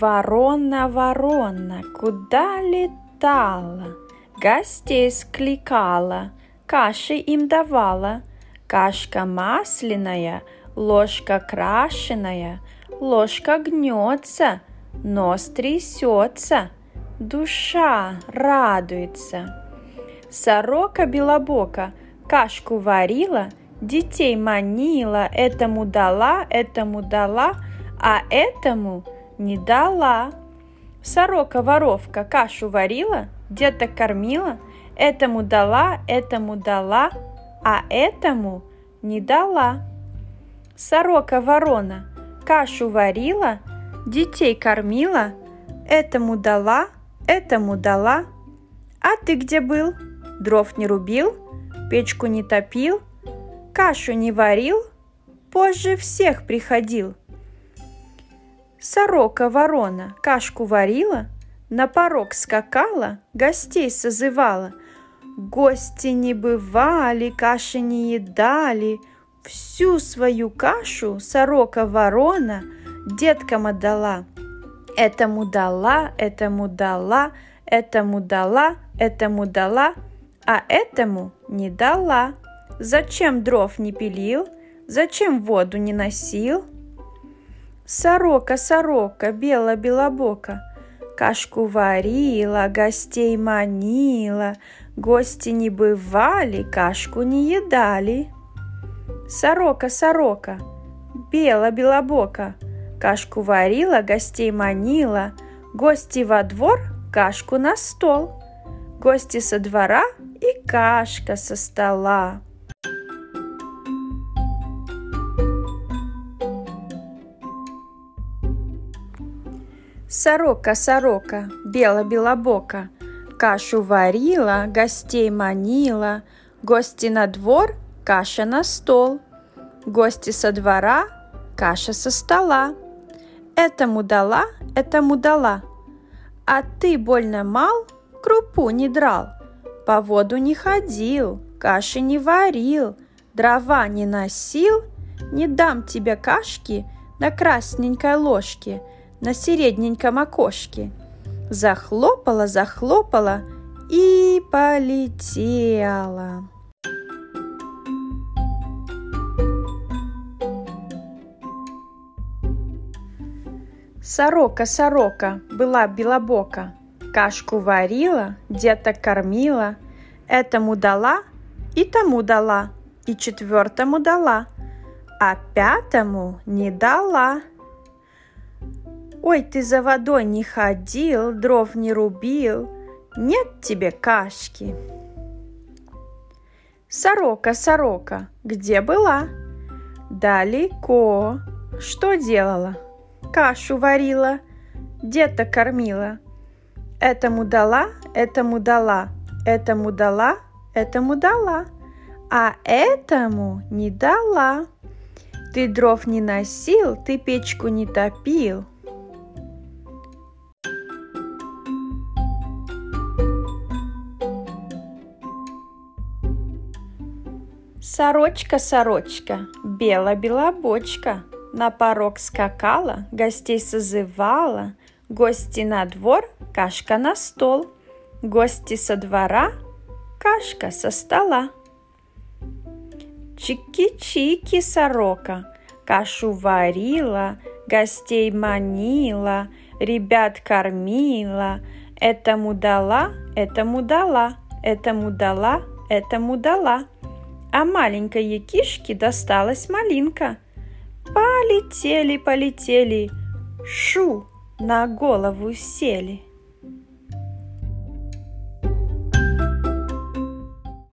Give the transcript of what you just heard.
Ворона, ворона, куда летала? Гостей скликала, каши им давала. Кашка масляная, ложка крашеная, ложка гнется, нос трясется, душа радуется. Сорока белобока кашку варила, детей манила, этому дала, этому дала, а этому не дала. Сорока-воровка кашу варила, деток кормила, этому дала, этому дала, а этому не дала. Сорока-ворона кашу варила, детей кормила, этому дала, этому дала. А ты где был? Дров не рубил, печку не топил, кашу не варил, позже всех приходил – Сорока-ворона кашку варила, на порог скакала, гостей созывала. Гости не бывали, каши не едали, всю свою кашу сорока-ворона деткам отдала. Этому дала, этому дала, этому дала, этому дала, а этому не дала. Зачем дров не пилил, зачем воду не носил – Сорока, сорока, бела-белобока, Кашку варила, гостей манила, Гости не бывали, кашку не едали. Сорока, сорока, бела-белобока, Кашку варила, гостей манила, Гости во двор, кашку на стол, Гости со двора и кашка со стола. Сорока, сорока, бела-белобока, Кашу варила, гостей манила, Гости на двор, каша на стол, Гости со двора, каша со стола. Этому дала, этому дала, А ты больно мал, крупу не драл, По воду не ходил, каши не варил, Дрова не носил, Не дам тебе кашки на красненькой ложке – на середненьком окошке. Захлопала, захлопала и полетела. Сорока, сорока, была белобока, Кашку варила, деток кормила, Этому дала и тому дала, И четвертому дала, А пятому не дала. Ой, ты за водой не ходил, дров не рубил, нет тебе кашки. Сорока, сорока, где была? Далеко. Что делала? Кашу варила, деток кормила. Этому дала, этому дала, этому дала, этому дала, а этому не дала. Ты дров не носил, ты печку не топил – Сорочка, сорочка, бела-белобочка, На порог скакала, гостей созывала, Гости на двор, кашка на стол, Гости со двора, кашка со стола. Чики-чики, сорока, Кашу варила, гостей манила, Ребят кормила, Этому дала, этому дала, Этому дала, этому дала а маленькой Якишке досталась малинка. Полетели, полетели, шу, на голову сели.